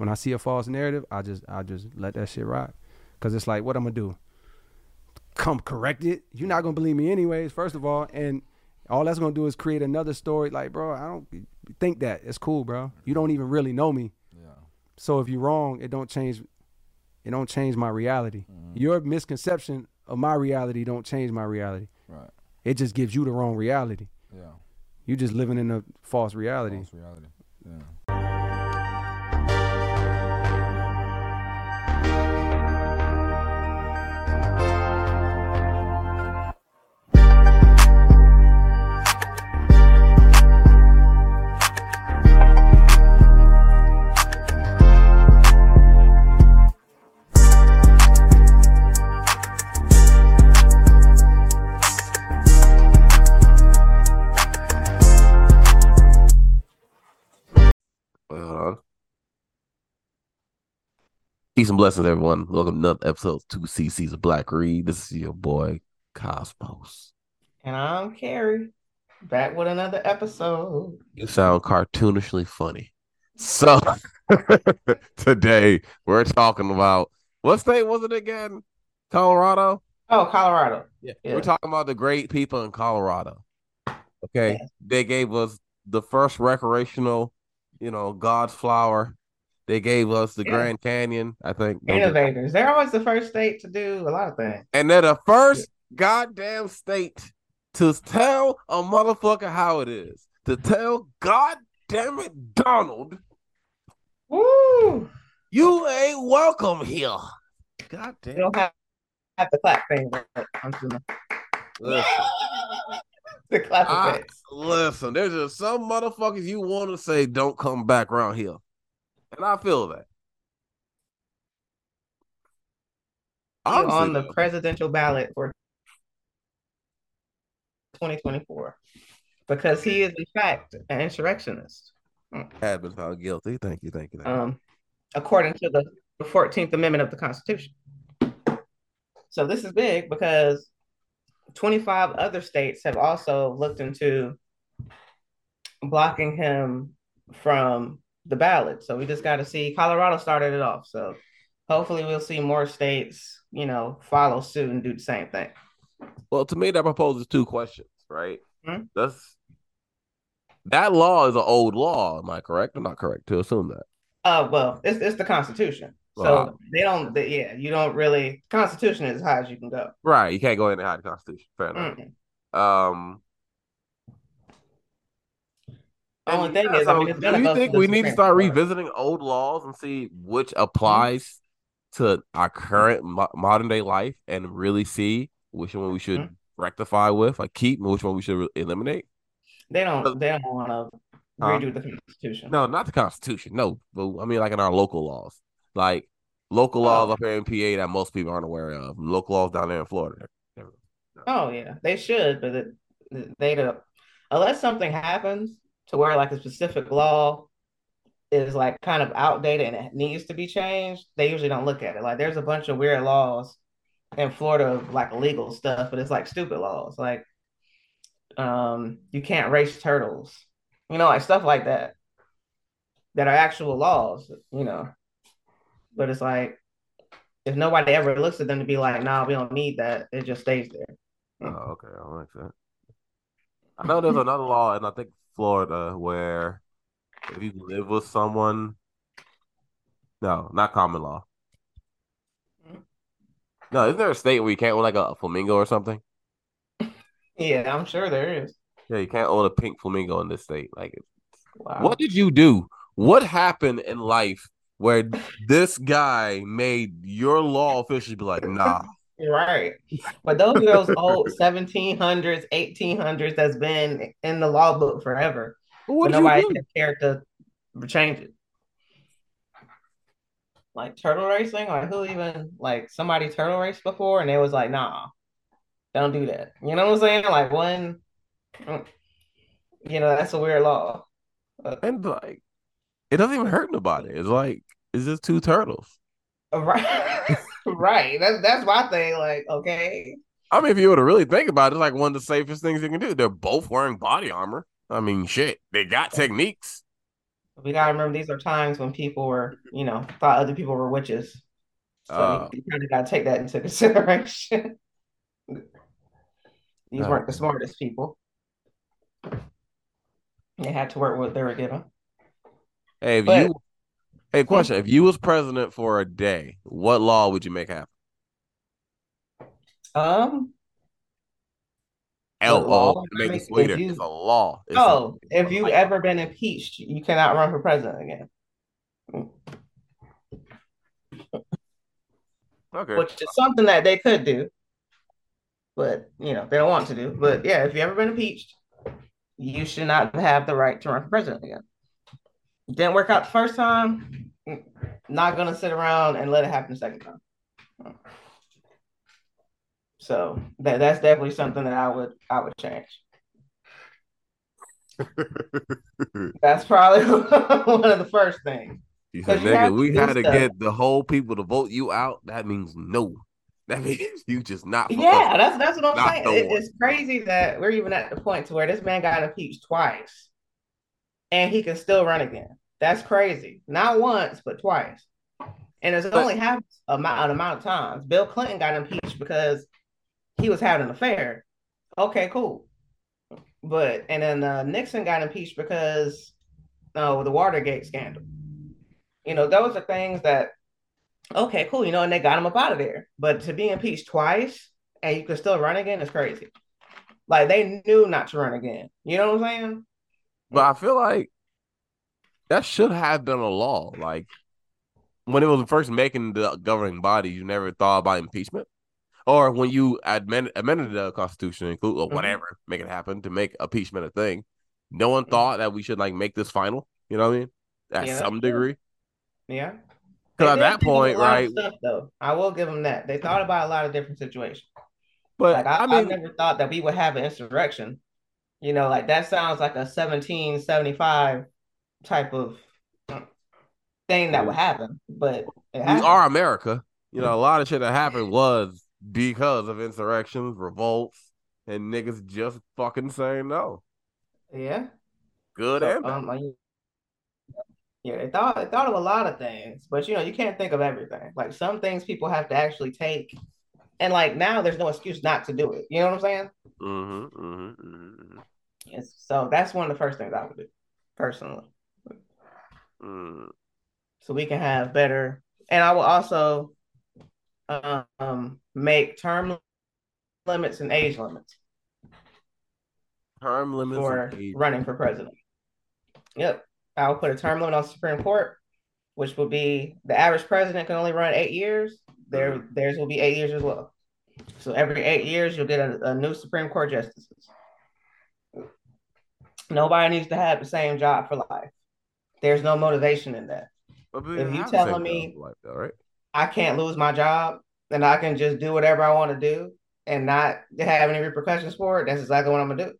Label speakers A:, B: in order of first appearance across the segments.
A: When I see a false narrative, I just I just let that shit ride. Cause it's like, what I'm gonna do? Come correct it? You're not gonna believe me anyways, first of all. And all that's gonna do is create another story. Like, bro, I don't think that. It's cool, bro. You don't even really know me.
B: Yeah.
A: So if you're wrong, it don't change it don't change my reality. Mm-hmm. Your misconception of my reality don't change my reality.
B: Right.
A: It just gives you the wrong reality.
B: Yeah.
A: You just living in a false reality.
B: False reality. Yeah.
C: Peace and blessings, everyone. Welcome to another episode of Two CC's of Blackery. This is your boy Cosmos.
D: And I'm Carrie, back with another episode.
C: You sound cartoonishly funny. So today we're talking about what state was it again? Colorado.
D: Oh, Colorado.
C: Yeah.
D: Yeah.
C: We're talking about the great people in Colorado. Okay.
D: Yes.
C: They gave us the first recreational, you know, God's flower. They gave us the
D: Yeah.
C: Grand Canyon, I think.
D: Innovators. They're always the first state to do a lot of things.
C: And they're the first goddamn state to tell a motherfucker how it is. To tell goddamn it, Donald,
D: Woo!
C: you ain't welcome here. God
D: You
C: damn.
D: don't have, have the clap thing. but I'm just gonna-
C: Listen,
D: the clap
C: I- listen, there's just some motherfuckers you want to say don't come back around here. And I feel that. Honestly,
D: on the presidential ballot for 2024 because he is, in fact, an insurrectionist,
C: had been found guilty. Thank you, thank you, thank you.
D: um, according to the 14th Amendment of the Constitution. So this is big because 25 other states have also looked into blocking him from the ballot. So we just got to see. Colorado started it off. So hopefully we'll see more states, you know, follow suit and do the same thing.
C: Well, to me, that proposes two questions, right?
D: Hmm?
C: That's that law is an old law. Am I correct? I'm not correct to assume that.
D: Uh, well, it's it's the Constitution. So
C: Wow.
D: they don't, they, yeah, you don't really. Constitution is as high as you can go.
C: Right. You can't go in and hide the Constitution. Fair enough.
D: Mm-mm.
C: Um,
D: The only thing is, I mean,
C: do you think we need to start revisiting old laws and see which applies to our current mo- modern day life and really see which one we should
D: Mhm.
C: rectify with, like keep, and which one we should re- eliminate?
D: They don't. They don't want to redo the Constitution.
C: No, not the Constitution. No, but I mean like in our local laws, like local laws
D: Oh.
C: up here in PA that most people aren't aware of. Local laws down there in Florida.
D: Oh yeah, they should, but they don't. Unless something happens to where like a specific law is like kind of outdated and it needs to be changed, they usually don't look at it. Like there's a bunch of weird laws in Florida of like illegal stuff, but it's like stupid laws. Like um you can't race turtles. You know, like stuff like that. That are actual laws, you know. But it's like if nobody ever looks at them to be like, nah, we don't need that, it just stays there.
C: Oh, okay, I like that. I know there's another law and I think Florida where if you live with someone, no, not common law.
D: Mhm.
C: No, isn't there a state where you can't own like a flamingo or something?
D: Yeah, I'm sure there is.
C: Yeah, you can't own a pink flamingo in this state. Like,
D: Wow.
C: what did you do? What happened in life where this guy made your law officially be like, nah?
D: Right. But those are those old 1700s, 1800s that's been in the law book forever.
C: What
D: but nobody
C: you do?
D: has cared to change it. Like turtle racing, like who even like somebody turtle raced before and they was like, nah, don't do that. You know what I'm saying? Like mm, you know, that's a weird law.
C: And like, it doesn't even hurt nobody. It's like it's just two turtles.
D: right. Right. That's that's my thing. Like, okay.
C: I mean, if you were to really think about it, it's like one of the safest things you can do. They're both wearing body armor. I mean, shit, they got techniques.
D: We gotta remember these are times when people were, you know, thought other people were witches. So
C: Uh.
D: you, kind of gotta take that into consideration. These
C: Uh.
D: weren't the smartest people. They had to work with what they were given.
C: Hey, if
D: But-
C: you hey question, if you was president for a day, what law would you make happen?
D: Um, law?
C: oh, make it sweeter.
D: you-
C: It's a law. It's a-
D: oh, if you ever been impeached, you cannot run for president again.
C: okay.
D: which is something that they could do, but you know they don't want to do. But yeah, if you ever been impeached, you should not have the right to run for president again. Didn't work out the first time. Not gonna sit around and let it happen the second time. So that that's definitely something that I would I would change. That's probably one of the first things.
C: You said,
D: 'Cause you have
C: nigga, we had to
D: stuff.
C: get the whole people to vote you out. That means no. That means you just not.
D: Yeah, that's that's what I'm saying. It- it's crazy that we're even at the point to where this man got impeached twice, and he can still run again. That's crazy. Not once, but twice. And it's
C: But-
D: only happened amount an amount of times. Bill Clinton got impeached because he was having an affair. Okay, cool. But and then uh, Nixon got impeached because no, the Watergate scandal. You know, those are things that okay, cool, you know, and they got him up out of there. But to be impeached twice and you can still run again is crazy. Like they knew not to run again. You know what I'm saying?
C: But I feel like that should have been a law. Like when it was first making the governing body, you never thought about impeachment. Or when you amended, amended the Constitution, include or
D: Mhm.
C: whatever, make it happen to make impeachment a thing. No one
D: Mhm.
C: thought that we should like make this final. You know what I mean? At
D: Yeah,
C: some degree.
D: Yeah.
C: Because at that point,
D: a lot of
C: right?
D: Stuff, though, I will give them that. They thought about a lot of different situations.
C: But
D: Like I,
C: I
D: I never thought that we would have an insurrection. You know, like that sounds like a 1775 type of thing that would happen, but it
C: we are America. You know, a lot of shit that happened was because of insurrections, revolts, and niggas just fucking saying no.
D: Yeah.
C: Good
D: So,
C: and bad.
D: um, like, yeah, they thought they thought of a lot of things, but you know, you can't think of everything. Like some things people have to actually take, and like now there's no excuse not to do it. You know what I'm saying?
C: Mm-hmm, mm-hmm, mm-hmm.
D: It's, so that's one of the first things I would do, personally,
C: Mm.
D: so we can have better. And I will also um make term limits and age limits
C: Term limits
D: for running for president. Yep. I'll put a term limit on Supreme Court, which will be the average president can only run eight years. Their theirs will be eight years as well. So every eight years you'll get a, a new Supreme Court justices. Nobody needs to have the same job for life. There's no motivation in that.
C: But we
D: if you
C: have
D: telling me-
C: life, though, right?
D: I can't lose my job and I can just do whatever I want to do and not have any repercussions for it. That's exactly what I'm gonna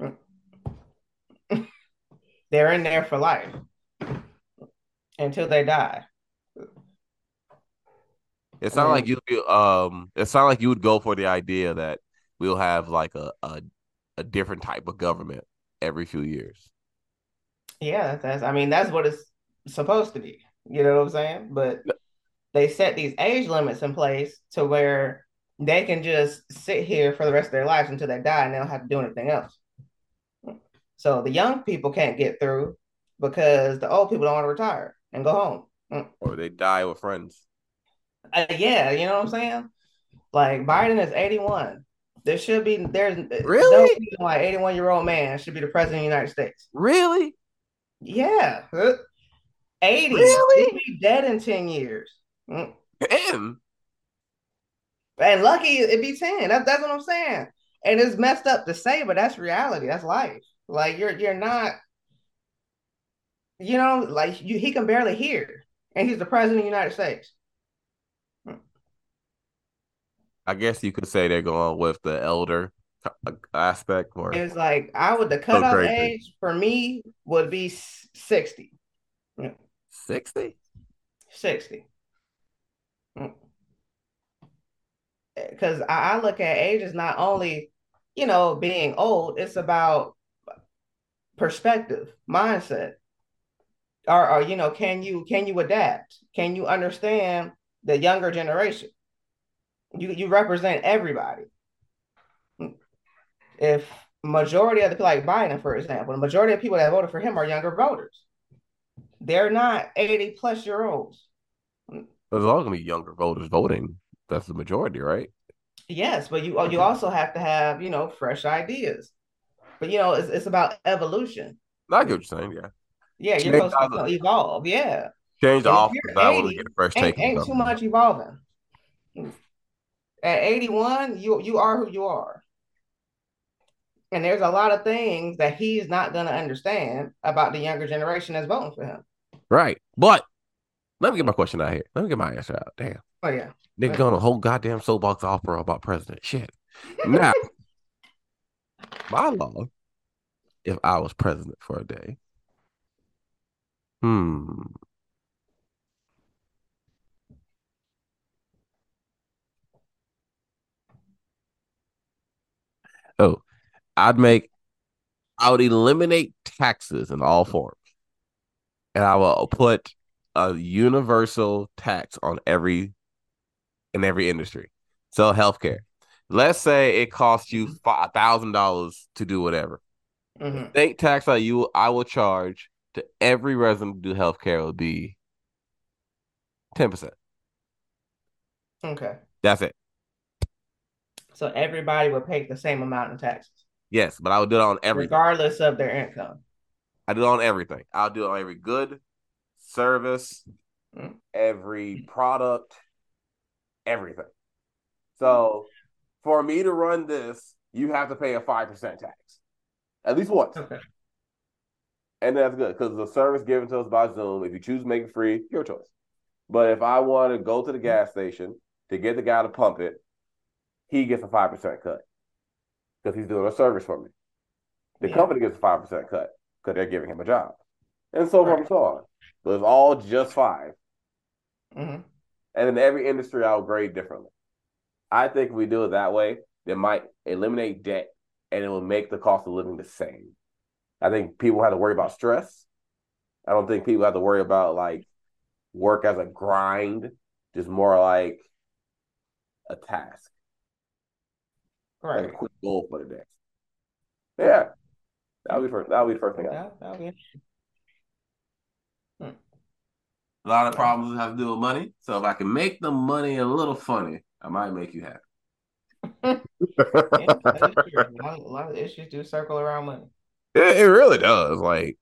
D: do. They're in there for life until they die.
C: It's sounded
D: Um,
C: like you um it sounded like you would go for the idea that we'll have like a, a a different type of government every few years.
D: Yeah, that's I mean that's what it's supposed to be. You know what I'm saying? But they set these age limits in place to where they can just sit here for the rest of their lives until they die and they don't have to do anything else. So the young people can't get through because the old people don't want to retire and go home.
C: Or they die with friends.
D: Uh, yeah, you know what I'm saying? Like Biden is 81. There should be there's
C: Really?
D: no reason why 81 year old man should be the president of the United States.
C: Really?
D: Yeah. Uh, 80.
C: Really?
D: He'd be dead in 10 years. Mm.
C: And
D: And lucky it'd be 10. That's that's what I'm saying. And it's messed up to say, but that's reality. That's life. Like you're you're not, you know, like you he can barely hear. And he's the president of the United States.
C: I guess you could say they're going with the elder aspect or
D: It's like I would the cutoff
C: crazy.
D: age for me would be s- 60.
C: 60?
D: 60. Because mm. eh, I, I look at age as not only, you know, being old, it's about perspective, mindset. or, or you know, can you can you adapt? Can you understand the younger generation? You you represent everybody. If majority of the people like Biden, for example, the majority of people that voted for him are younger voters. They're not 80 plus year olds.
C: There's all gonna be younger voters voting. That's the majority, right?
D: Yes, but you you also have to have, you know, fresh ideas. But you know, it's it's about evolution.
C: I get what you're saying, yeah.
D: Yeah, you're
C: Change
D: supposed to evolve. Yeah.
C: Change the office that
D: 80,
C: get first
D: Ain't,
C: take.
D: ain't too much evolving. At 81, you you are who you are. And there's a lot of things that he's not gonna understand about the younger generation that's voting for him.
C: Right. But let me get my question out here. Let me get my answer out. Damn.
D: Oh yeah.
C: Nigga going a whole goddamn soapbox opera about president. Shit. Now, by law, if I was president for a day, hmm. Oh, I'd make, I would eliminate taxes in all forms. And I will put a universal tax on every, in every industry. So healthcare. Let's say it costs you five thousand dollars to do whatever.
D: Mhm.
C: State tax that you I will charge to every resident to do healthcare will be ten percent.
D: Okay.
C: That's it.
D: So everybody would pay the same amount in taxes,
C: Yes, but I would do it on everything.
D: regardless of their income.
C: I do it on everything. I'll do it on every good, service,
D: Mm.
C: every product, everything. So for me to run this, you have to pay a five percent tax. At least once.
D: Okay.
C: And that's good because the service given to us by Zoom, if you choose to make it free, your choice. But if I want to go to the gas station to get the guy to pump it, he gets a 5% cut because he's doing a service for me. The
D: Yeah.
C: company gets a 5% cut because they're giving him a job. And so forth and so on. So it's all just five.
D: hmm
C: And in every industry, I'll grade differently. I think if we do it that way, it might eliminate debt and it will make the cost of living the same. I think people have to worry about stress. I don't think people have to worry about like work as a grind, just more like a task, like
D: Right.
C: a quick goal for the day. Yeah, that'll be first. That'll be the first thing. I
D: That, that'll be. Hmm.
C: A lot of problems have to do with money. So if I can make the money a little funny, I might make you happy.
D: Yeah, that is true. A lot, a lot of issues do circle around money.
C: It, it really does. Like,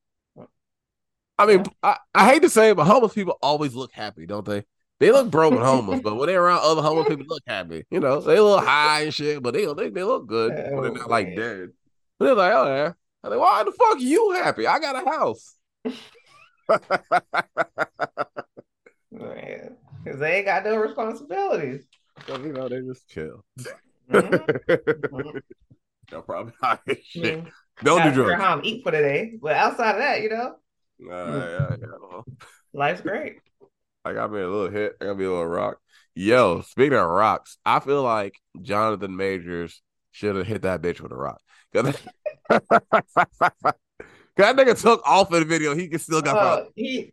C: I mean, I, I hate to say it, but homeless people always look happy, don't they? They look broke and homeless, but when they're around other homeless people, look happy. You know, they look high and shit, but they they, they look good when they're not like
D: Oh,
C: dead. But they're like, oh yeah. I'm like, why the fuck are you happy? I got a house.
D: Because they ain't got no responsibilities.
C: So, you know, they just chill.
D: Mhm.
C: They're probably high as
D: I
C: shit. Don't do drugs.
D: how I'm eat for the day. But outside of that, you know,
C: Uh, yeah, yeah.
D: life's great.
C: I got me a little hit. I got me a little rock. Yo, speaking of rocks, I feel like Jonathan Majors should have hit that bitch with a rock. Cause that nigga took off in the video. He still got
D: Uh, he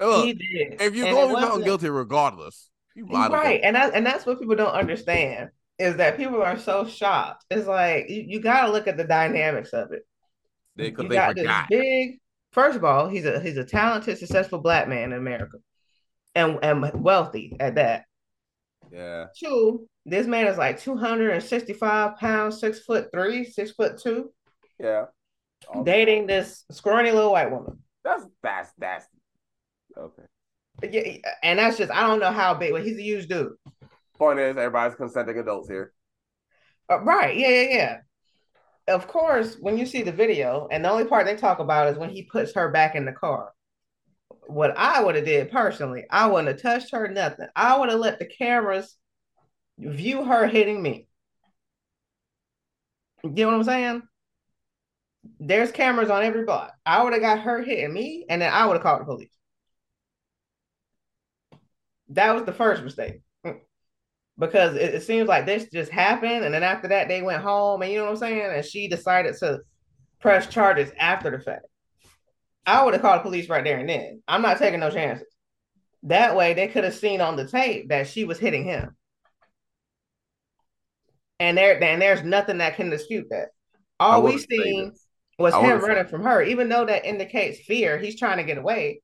C: Look,
D: he did.
C: if you go found
D: wasn't-
C: guilty regardless, you
D: right, and that, and that's what people don't understand is that people are so shocked. It's like you, you got to look at the dynamics of it.
C: because
D: You
C: they
D: got this
C: forgot.
D: big. First of all, he's a he's a talented, successful black man in America, and and wealthy at that.
C: Yeah,
D: Two, this man is like two hundred and sixty five pounds, six foot three, six foot two,
C: yeah.
D: Dating this scrawny little white woman.
C: That's that's that's okay.
D: Yeah, and that's just I don't know how big, but he's a huge dude.
C: Point is, everybody's consenting adults here.
D: Uh, right? Yeah, yeah, yeah. Of course, when you see the video, and the only part they talk about is when he puts her back in the car. What I would have did personally, I wouldn't have touched her, nothing. I would have let the cameras view her hitting me. You know what I'm saying? There's cameras on every block. I would have got her hitting me, and then I would have called the police. That was the first mistake. Mm. Because it, it seems like this just happened, and then after that, they went home, and you know what I'm saying? And she decided to press charges after the fact. I would have called the police right there and then. I'm not taking no chances. That way, they could have seen on the tape that she was hitting him, and there, and there's nothing that can dispute that. All we seen was him running from her, even though that indicates fear. He's trying to get away,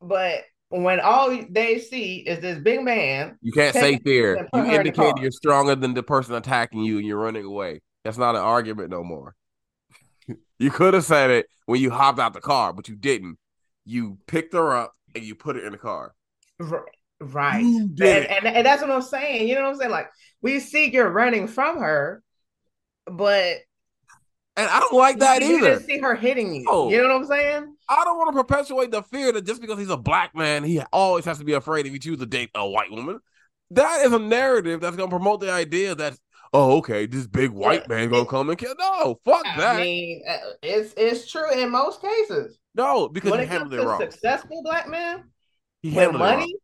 D: but when all they see is this big man,
C: You can't say fear. You
D: her in
C: indicate you're stronger than the person attacking you and you're running away. That's not an argument no more. You could have said it when you hopped out the car, but you didn't. You picked her up and you put her in the car.
D: right? And, and and that's what I'm saying. You know what I'm saying? Like we see you're running from her, but
C: And I don't like that
D: you
C: either.
D: see her hitting you.
C: Oh.
D: You know what I'm saying?
C: I don't want to perpetuate the fear that just because he's a black man, he always has to be afraid if he chooses to date a white woman. That is a narrative that's going to promote the idea that, oh, okay, this big white
D: Yeah.
C: man going to come and kill. No, fuck
D: I
C: that.
D: mean, uh, it's it's true in most cases.
C: no, because
D: when
C: he handled it wrong.
D: successful black man
C: He
D: with
C: handled it wrong.
D: money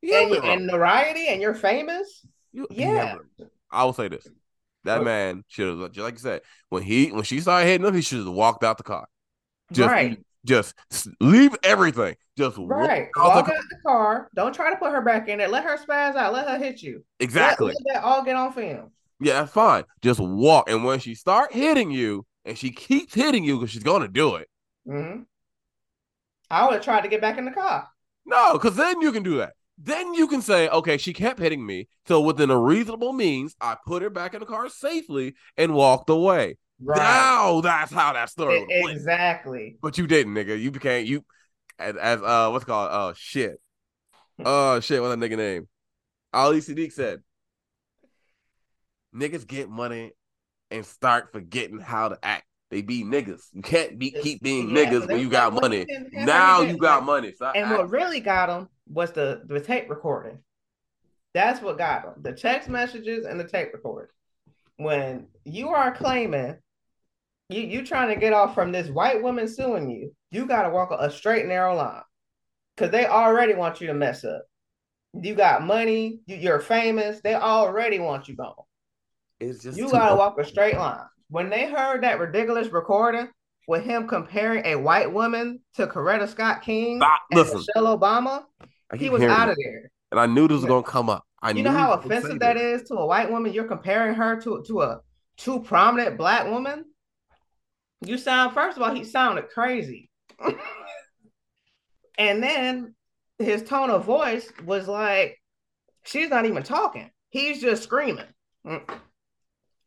C: He
D: and, and notoriety, and you're famous,
C: You-
D: yeah.
C: I will say this: that
D: What?
C: man should have, just like you said, when he when she started hitting him, he should have walked out the car. Just,
D: right?
C: just leave everything. Just walk
D: Right.
C: out
D: Walk
C: the
D: out the car. Don't try to put her back in there. Let her spaz out. Let her hit you. Let-
C: exactly.
D: Let, that all get on film.
C: Yeah, fine. Just walk, and when she start hitting you, and she keeps hitting you because she's gonna do it.
D: hmm I would have tried to get back in the car.
C: No, because then you can do that. Then you can say, okay, she kept hitting me, so within a reasonable means, I put her back in the car safely and walked away. Now that's how that story went.
D: exactly.
C: But you didn't, nigga. You became you as, as uh what's it called oh shit. Oh shit, what's that nigga name? Ali Siddiq said. Niggas get money and start forgetting how to act. They be niggas. You can't be keep being
D: yeah,
C: niggas when you got money.
D: when you can have
C: Now you got money. Stop
D: And
C: acting.
D: what really got him was the the tape recording. That's what got him. The text messages and the tape recording. When you are claiming you you trying to get off from this white woman suing you, you got to walk a straight narrow line because they already want you to mess up. You got money. You, you're famous. They already want you gone.
C: It's just
D: You gotta walk a straight line. When they heard that ridiculous recording with him comparing a white woman to Coretta Scott King
C: Stop.
D: and
C: Listen,
D: Michelle Obama, he was out of there.
C: and I knew this was gonna come up. I
D: You know how
C: you would say
D: offensive that is to a white woman? You're comparing her to to a too prominent black woman. You sound first of all, he sounded crazy, and then his tone of voice was like she's not even talking. He's just screaming. Mm.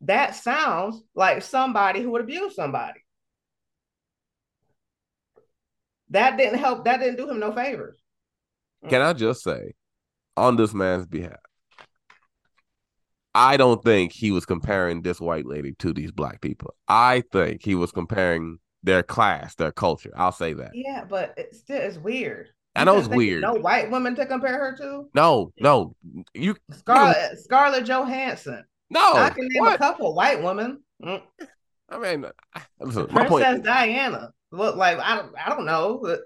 D: That sounds like somebody who would abuse somebody. That didn't help. That didn't do him no favors.
C: Can I just say, on this man's behalf, I don't think he was comparing this white lady to these black people. I think he was comparing their class, their culture. I'll say that.
D: Yeah, but it still is weird.
C: I
D: You
C: know it's weird.
D: No white woman to compare her to.
C: No, no, you
D: Scarlett Scarlett Johansson. I can name a couple white women. Mm.
C: I mean, listen, my
D: Princess
C: point.
D: Diana. Look like I don't I don't know.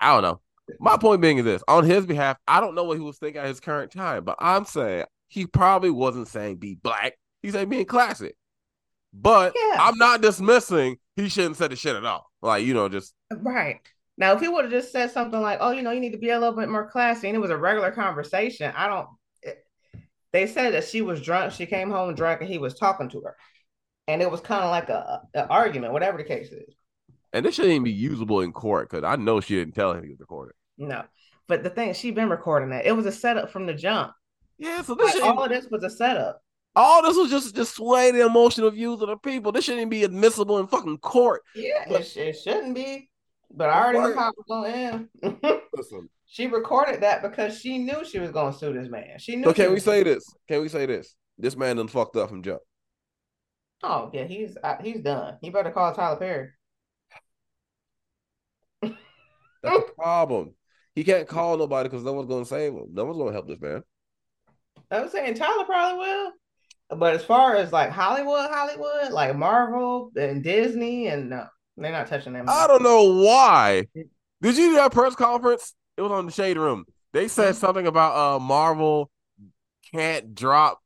C: I don't know. My point being is this: on his behalf, I don't know what he was thinking at his current time, but I'm saying he probably wasn't saying be black. He said being classic. But
D: Yeah.
C: I'm not dismissing he shouldn't say the shit at all. Like you know, just
D: Right. Now, if he would have just said something like, "Oh, you know, you need to be a little bit more classy," and it was a regular conversation, I don't. They said that she was drunk. She came home drunk, and he was talking to her, and it was kind of like a, a argument, whatever the case is.
C: and this shouldn't even be usable in court because I know she didn't tell him he was recording.
D: No, but the thing she been recording that it was a setup from the jump.
C: Yeah, so this
D: Like, all of this was a setup.
C: all this was just just sway the emotional views of the people. This shouldn't be admissible in fucking court.
D: Yeah,
C: But-
D: it, it shouldn't be, but I already knew
C: Right.
D: how it was going to end.
C: Listen.
D: She recorded that because she knew she was going to sue this man. She knew.
C: So
D: she
C: can we say this? Can we say this? This man done fucked up from jump.
D: Oh yeah, he's uh, he's done. He better call Tyler Perry.
C: That's the problem. He can't call nobody because no one's gonna save him. No one's gonna help this man.
D: I'm saying Tyler probably will, but as far as like Hollywood, Hollywood, like Marvel and Disney, and no, they're not touching them.
C: I don't know why. Did you do that press conference? It was on the shade room. They said
D: Mhm.
C: something about uh Marvel can't drop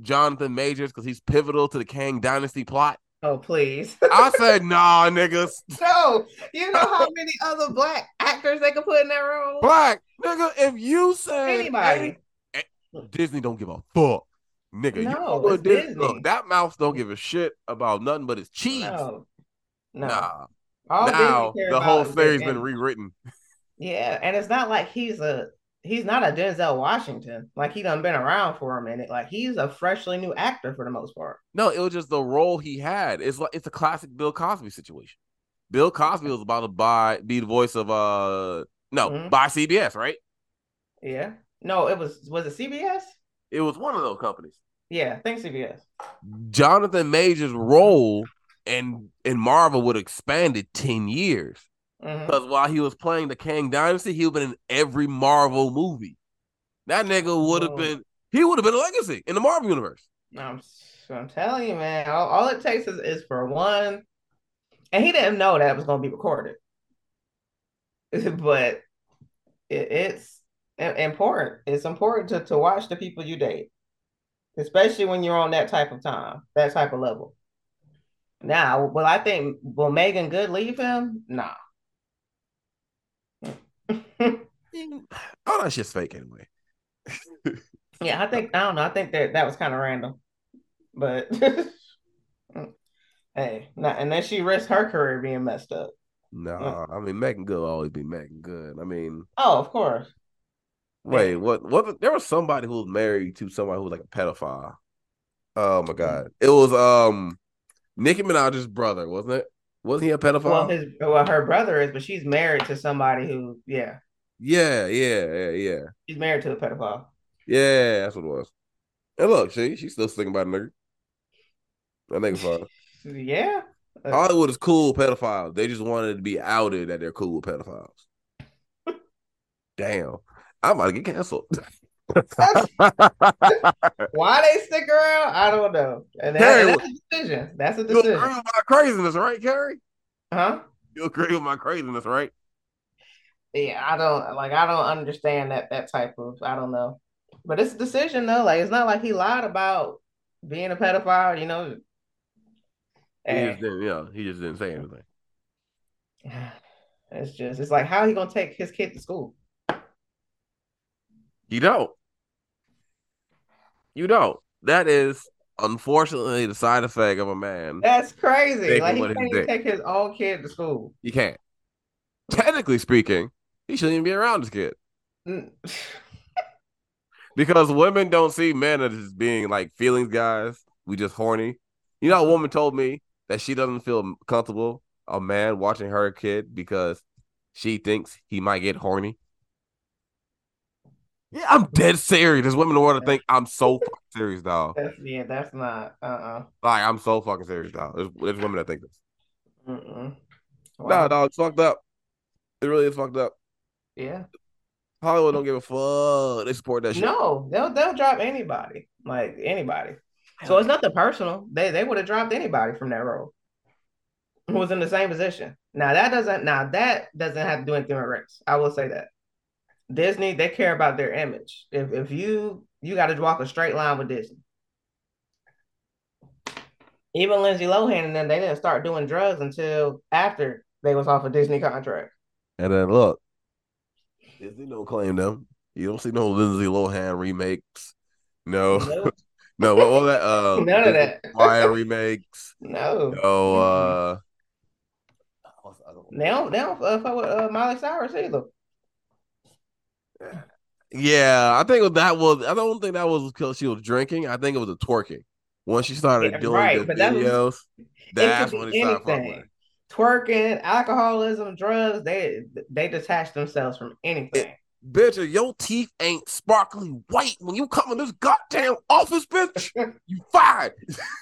C: Jonathan Majors because he's pivotal to the Kang Dynasty plot.
D: Oh please.
C: I said, nah, niggas.
D: no, you know how many other black actors they could put in that role?
C: Black, nigga, if you say
D: Anybody.
C: Disney don't give a fuck. Nigga, you
D: No,
C: know
D: it's
C: Disney,
D: Disney.
C: look, that mouse don't give a shit about nothing but its cheese.
D: No. No.
C: Nah.
D: All
C: now the whole
D: their
C: been rewritten.
D: Yeah, and it's not like he's a he's not a Denzel Washington. Like he done been around for a minute. Like he's a freshly new actor for the most part.
C: No, it was just the role he had. It's like it's a classic Bill Cosby situation. Bill Cosby was about to buy be the voice of uh no
D: Mhm.
C: buy CBS, right?
D: Yeah. No, it was was it CBS?
C: It was one of those companies.
D: Yeah, I think CBS.
C: Jonathan Major's role in in Marvel would have expanded ten years
D: Mhm.
C: because while he was playing the Kang Dynasty, he would have been in every Marvel movie. That nigga would have
D: Oh.
C: been he would have been a legacy in the Marvel universe.
D: I'm I'm telling you, man. All, all it takes is, is for one, and he didn't know that it was going to be recorded, but it, it's important. It's important to to watch the people you date, especially when you're on that type of time, that type of level. Now, will I think will Meagan Good leave him? Nah.
C: All that shit's fake anyway.
D: Yeah, I think I don't know. I think that that was kind of random, but hey, not, and then she risked her career being messed up.
C: Nah, I mean Meagan Good will always be Meagan Good. I mean,
D: Oh, of course.
C: wait, what? What? There was somebody who was married to somebody who was like a pedophile. Oh my god, it was um Nicki Minaj's brother, wasn't it? Wasn't he a pedophile?
D: Well, his well, her brother is, but she's married to somebody who, yeah,
C: yeah, yeah, yeah, yeah,
D: she's married to a pedophile.
C: yeah. That's what it was. And look, she she's still sticking by the nigga. That nigga fine.
D: Yeah,
C: Hollywood is cool pedophiles. They just wanted to be outed that they're cool with pedophiles. Damn, I'm about to get canceled.
D: why they stick around, I don't know. And, that,
C: Carrie,
D: and that's a decision. That's a decision.
C: You agree with my craziness, right, Carrie?
D: huh?
C: You agree with my craziness, right?
D: Yeah, I don't like. I don't understand that that type of. I don't know, but it's a decision though. Like it's not like he lied about being a pedophile. You know.
C: He
D: Hey.
C: just eh. didn't, yeah, he just didn't say anything.
D: It's just, it's like, how he gonna take his kid to school?
C: You don't. You don't. That is unfortunately the side effect of a man.
D: That's crazy. Like he
C: he
D: can't even take his own kid to school.
C: You can't. Technically speaking, he shouldn't even be around this kid
D: Mm.
C: because women don't see men as being like feelings guys. We just horny. You know, a woman told me that she doesn't feel comfortable a man watching her kid because she thinks he might get horny. Yeah, I'm dead serious. There's women in the world that think I'm so fucking serious, dog.
D: That's yeah, that's not. Uh uh
C: Like I'm so fucking serious, dog. There's, there's women that think this.
D: Mm-mm.
C: Nah, dog, it's fucked up. It really is fucked up.
D: Yeah.
C: Hollywood don't give a fuck. They support that shit.
D: No, they'll they'll drop anybody, like anybody. So it's nothing personal. They they would have dropped anybody from that role who was in the same position. Now that doesn't now that doesn't have to do anything with race. I will say that Disney they care about their image. If if you you got to walk a straight line with Disney. Even Lindsay Lohan and them they didn't start doing drugs until after they was off a Disney contract.
C: And then look, Disney don't claim them. You don't see no Lindsay Lohan remakes. No,
D: Nope.
C: no. What was that? Uh,
D: None of that.
C: Maya remakes.
D: No,
C: No. Uh, what's the other
D: they don't they don't uh, fuck with uh, Miley Cyrus either.
C: Yeah, I think that was. I don't think that was because she was drinking. I think it was a twerking. Once she started
D: Yeah,
C: doing
D: right,
C: the
D: that was-
C: videos, that's
D: could
C: when it
D: anything. Twerking, alcoholism, drugs, they they detach themselves from anything.
C: Bitch, your teeth ain't sparkly white when you come in this goddamn office, bitch, you fired.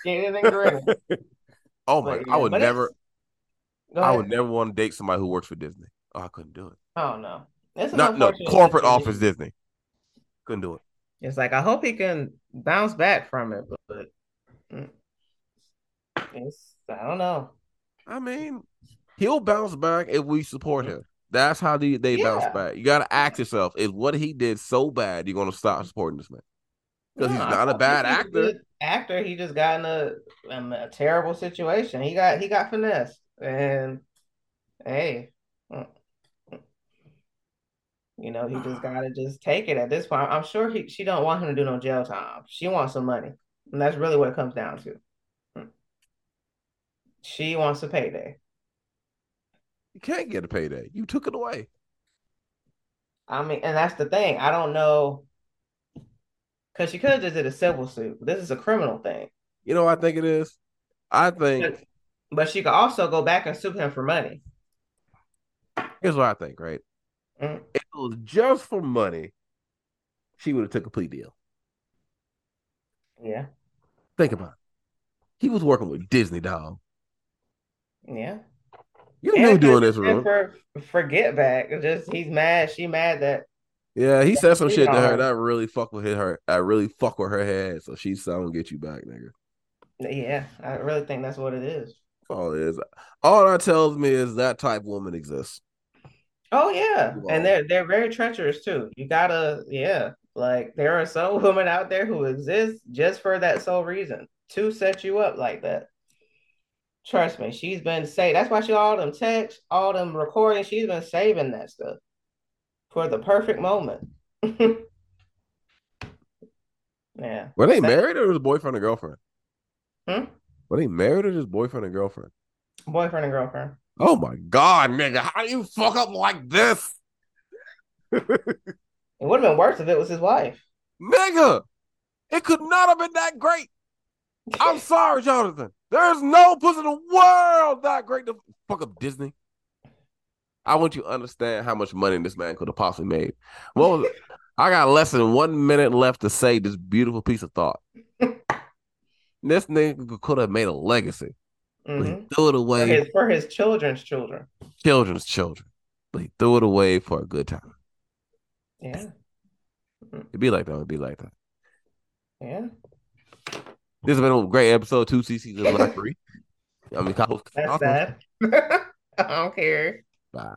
C: Oh my!
D: But,
C: I would never. I would never want to date somebody who works for Disney. Oh, I couldn't do it.
D: Oh no. It's an
C: Not no corporate office Disney. Couldn't do it.
D: It's like I hope he can bounce back from it, but mm, it's I don't know.
C: I mean, he'll bounce back if we support him. That's how they, they bounce back. You got to ask yourself: Is what he did so bad? You're gonna stop supporting this man? because
D: No,
C: he's not a bad
D: was a
C: actor.
D: Actor, he just got in a, um, a terrible situation. He got he got finessed, and hey, mm, you know he just gotta just take it at this point. I'm sure he she don't want him to do no jail time. She wants some money, and that's really what it comes down to. Mm. She wants a payday.
C: You can't get a payday. You took it away.
D: I mean, and that's the thing. I don't know because she could have just did a civil suit. This is a criminal thing.
C: You know what I think it is? I think
D: But, but she could also go back and sue him for money.
C: here's what I think, right?
D: Mm.
C: If it was just for money, she would have took a plea deal.
D: Yeah,
C: Think about it. He was working with Disney, dog.
D: yeah.
C: You knew doing this, remember?
D: for forget back. Just he's mad. She mad that
C: Yeah, he said some shit to her that really fuck with her. I really fuck with her head. So she's "I'm gonna get you back, nigga."
D: yeah. I really think that's what it is.
C: All it is. All that tells me is that type woman exists.
D: Oh yeah, and they're they're very treacherous too. You gotta yeah. Like there are some women out there who exist just for that sole reason to set you up like that. Trust me, she's been saved. That's why she all them texts, all them recordings. She's been saving that stuff for the perfect moment. yeah.
C: Were they
D: Sa-
C: married or was boyfriend and girlfriend?
D: Hmm?
C: Were they married or just boyfriend and girlfriend?
D: Boyfriend and girlfriend.
C: Oh my god, nigga, how do you fuck up like this,
D: It would have been worse if it was his wife.
C: nigga? It could not have been that great. I'm sorry, Jonathan. There's no pussy in the world that great to fuck up Disney. I want you to understand how much money this man could have possibly made. Well. I got less than one minute left to say this beautiful piece of thought. this nigga could have made a legacy. But he threw it
D: For
C: away,
D: his for his children's children.
C: children's children. But he threw it away for a good time.
D: Yeah.
C: It'd be like that. It'd be like that.
D: Yeah.
C: This has been a great episode, two CC's and Black Three. I mean,
D: That's sad. I don't care.
C: Bye.